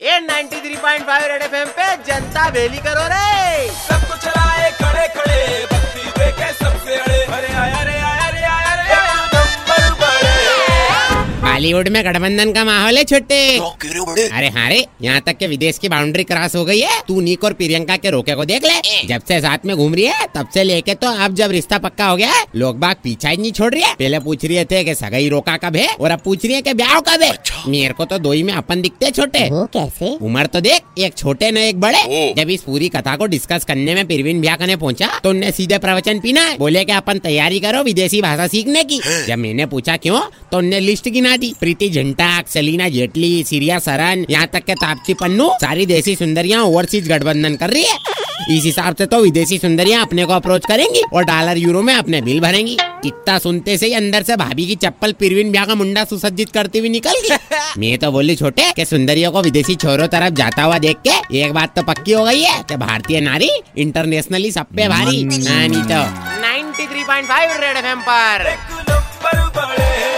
ये 93.5 red FM पे जनता बेली करो रे। बॉलीवुड में गठबंधन का माहौल है छुट्टे अरे हाँ रे यहाँ तक के विदेश की बाउंड्री क्रॉस हो गई है। तू नीक और प्रियंका के रोके को देख ले। जब से साथ में घूम रही है तब से लेके तो अब जब रिश्ता पक्का हो गया है लोग बाग पीछा ही नहीं छोड़ रही है। पहले पूछ रहे थे कि सगाई रोका कब है और अब पूछ रही है कि ब्याह कब है। मेरे को तो दो ही में अपन दिखते छोटे। वो कैसे? उम्र तो देख एक छोटे न एक बड़े। जब इस पूरी कथा को डिस्कस करने में प्रवीण ब्याह करने पहुँचा तो उनने सीधे प्रवचन पीना। बोले की अपन तैयारी करो विदेशी भाषा सीखने की। जब मैंने पूछा क्यों तो उनने लिस्ट गिना दी। प्रीति झंटा सलीना जेटली सीरिया सरन यहाँ तक के तापसी पन्नू सारी देसी सुंदरियाँ ओवरसीज गठबंधन कर रही है। इस हिसाब से तो विदेशी सुंदरियाँ अपने को अप्रोच करेंगी और डॉलर यूरो में अपने बिल भरेंगी। इतना सुनते से ही अंदर से भाभी की चप्पल पिरविन ब्याह का मुंडा सुसज्जित करती हुई निकल गई। मैं तो बोली छोटे कि सुंदरियों को विदेशी छोरों तरफ़ जाता हुआ देख के एक बात तो पक्की हो गई है कि भारतीय नारी इंटरनेशनली सब पे भारी। हाँ, नहीं तो 93.5 रेड एफएम पर। एक